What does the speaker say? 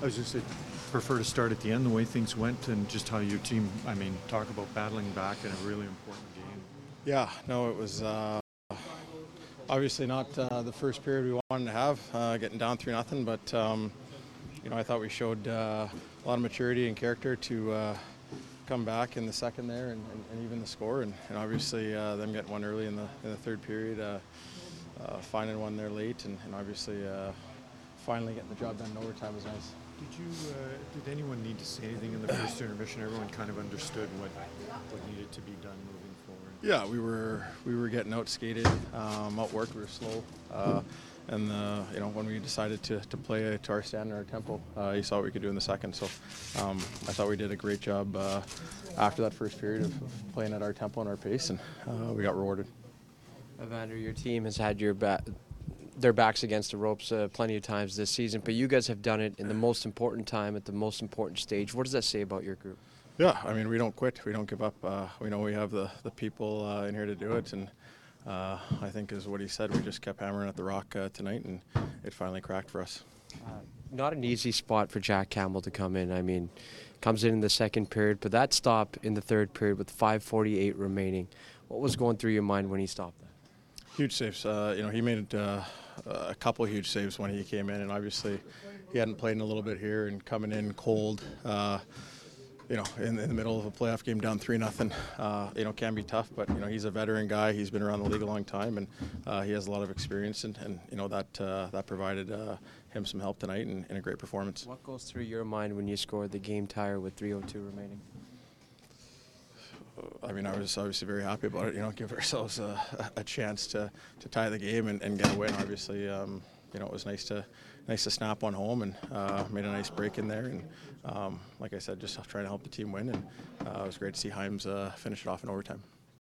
I was just say, prefer to start at the end, the way things went, and just how your team. I mean, talk about battling back in a really important game. Yeah, no, it was uh, obviously not uh, the first period we wanted to have, uh, getting down three nothing. But um, you know, I thought we showed uh, a lot of maturity and character to uh, come back in the second there, and, and, and even the score. And, and obviously, uh, them getting one early in the in the third period, finding one there late, and, obviously finally getting the job done in overtime was nice. Did you? Uh, did anyone need to say anything in the first intermission? Everyone kind of understood what what needed to be done moving forward. Yeah, we were we were getting out skated, um, outworked. We were slow, uh, and uh, you know when we decided to, to play to our standard, and our tempo, uh, you saw what we could do in the second. So um, I thought we did a great job uh, after that first period of, of playing at our tempo and our pace, and uh, we got rewarded. Evander, your team has had your back, their backs against the ropes uh, plenty of times this season, but you guys have done it in the most important time at the most important stage. What does that say about your group? Yeah, I mean we don't quit, we don't give up. Uh, we know we have the the people uh, in here to do it, and uh, I think is what he said. We just kept hammering at the rock uh, tonight, and it finally cracked for us. Not an easy spot for Jack Campbell to come in. I mean, comes in in the second period, but that stop in the third period with 5:48 remaining. What was going through your mind when he stopped that? Huge saves. Uh, you know, he made it uh, a couple huge saves when he came in, and obviously he hadn't played in a little bit here and coming in cold. Uh, you know, in, in the middle of a playoff game, down three nothing. Uh, you know, can be tough, but you know he's a veteran guy. He's been around the league a long time, and uh, he has a lot of experience, and, and you know that uh, that provided uh, him some help tonight and, and a great performance. What goes through your mind when you scored the game tire with 3:02 remaining? I mean, I was obviously very happy about it. You know, give ourselves a, a chance to, to tie the game and, and get a win. Obviously, um, you know, it was nice to nice to snap one home and uh, made a nice break in there. And um, like I said, just trying to help the team win. And uh, it was great to see Hyman uh, finish it off in overtime.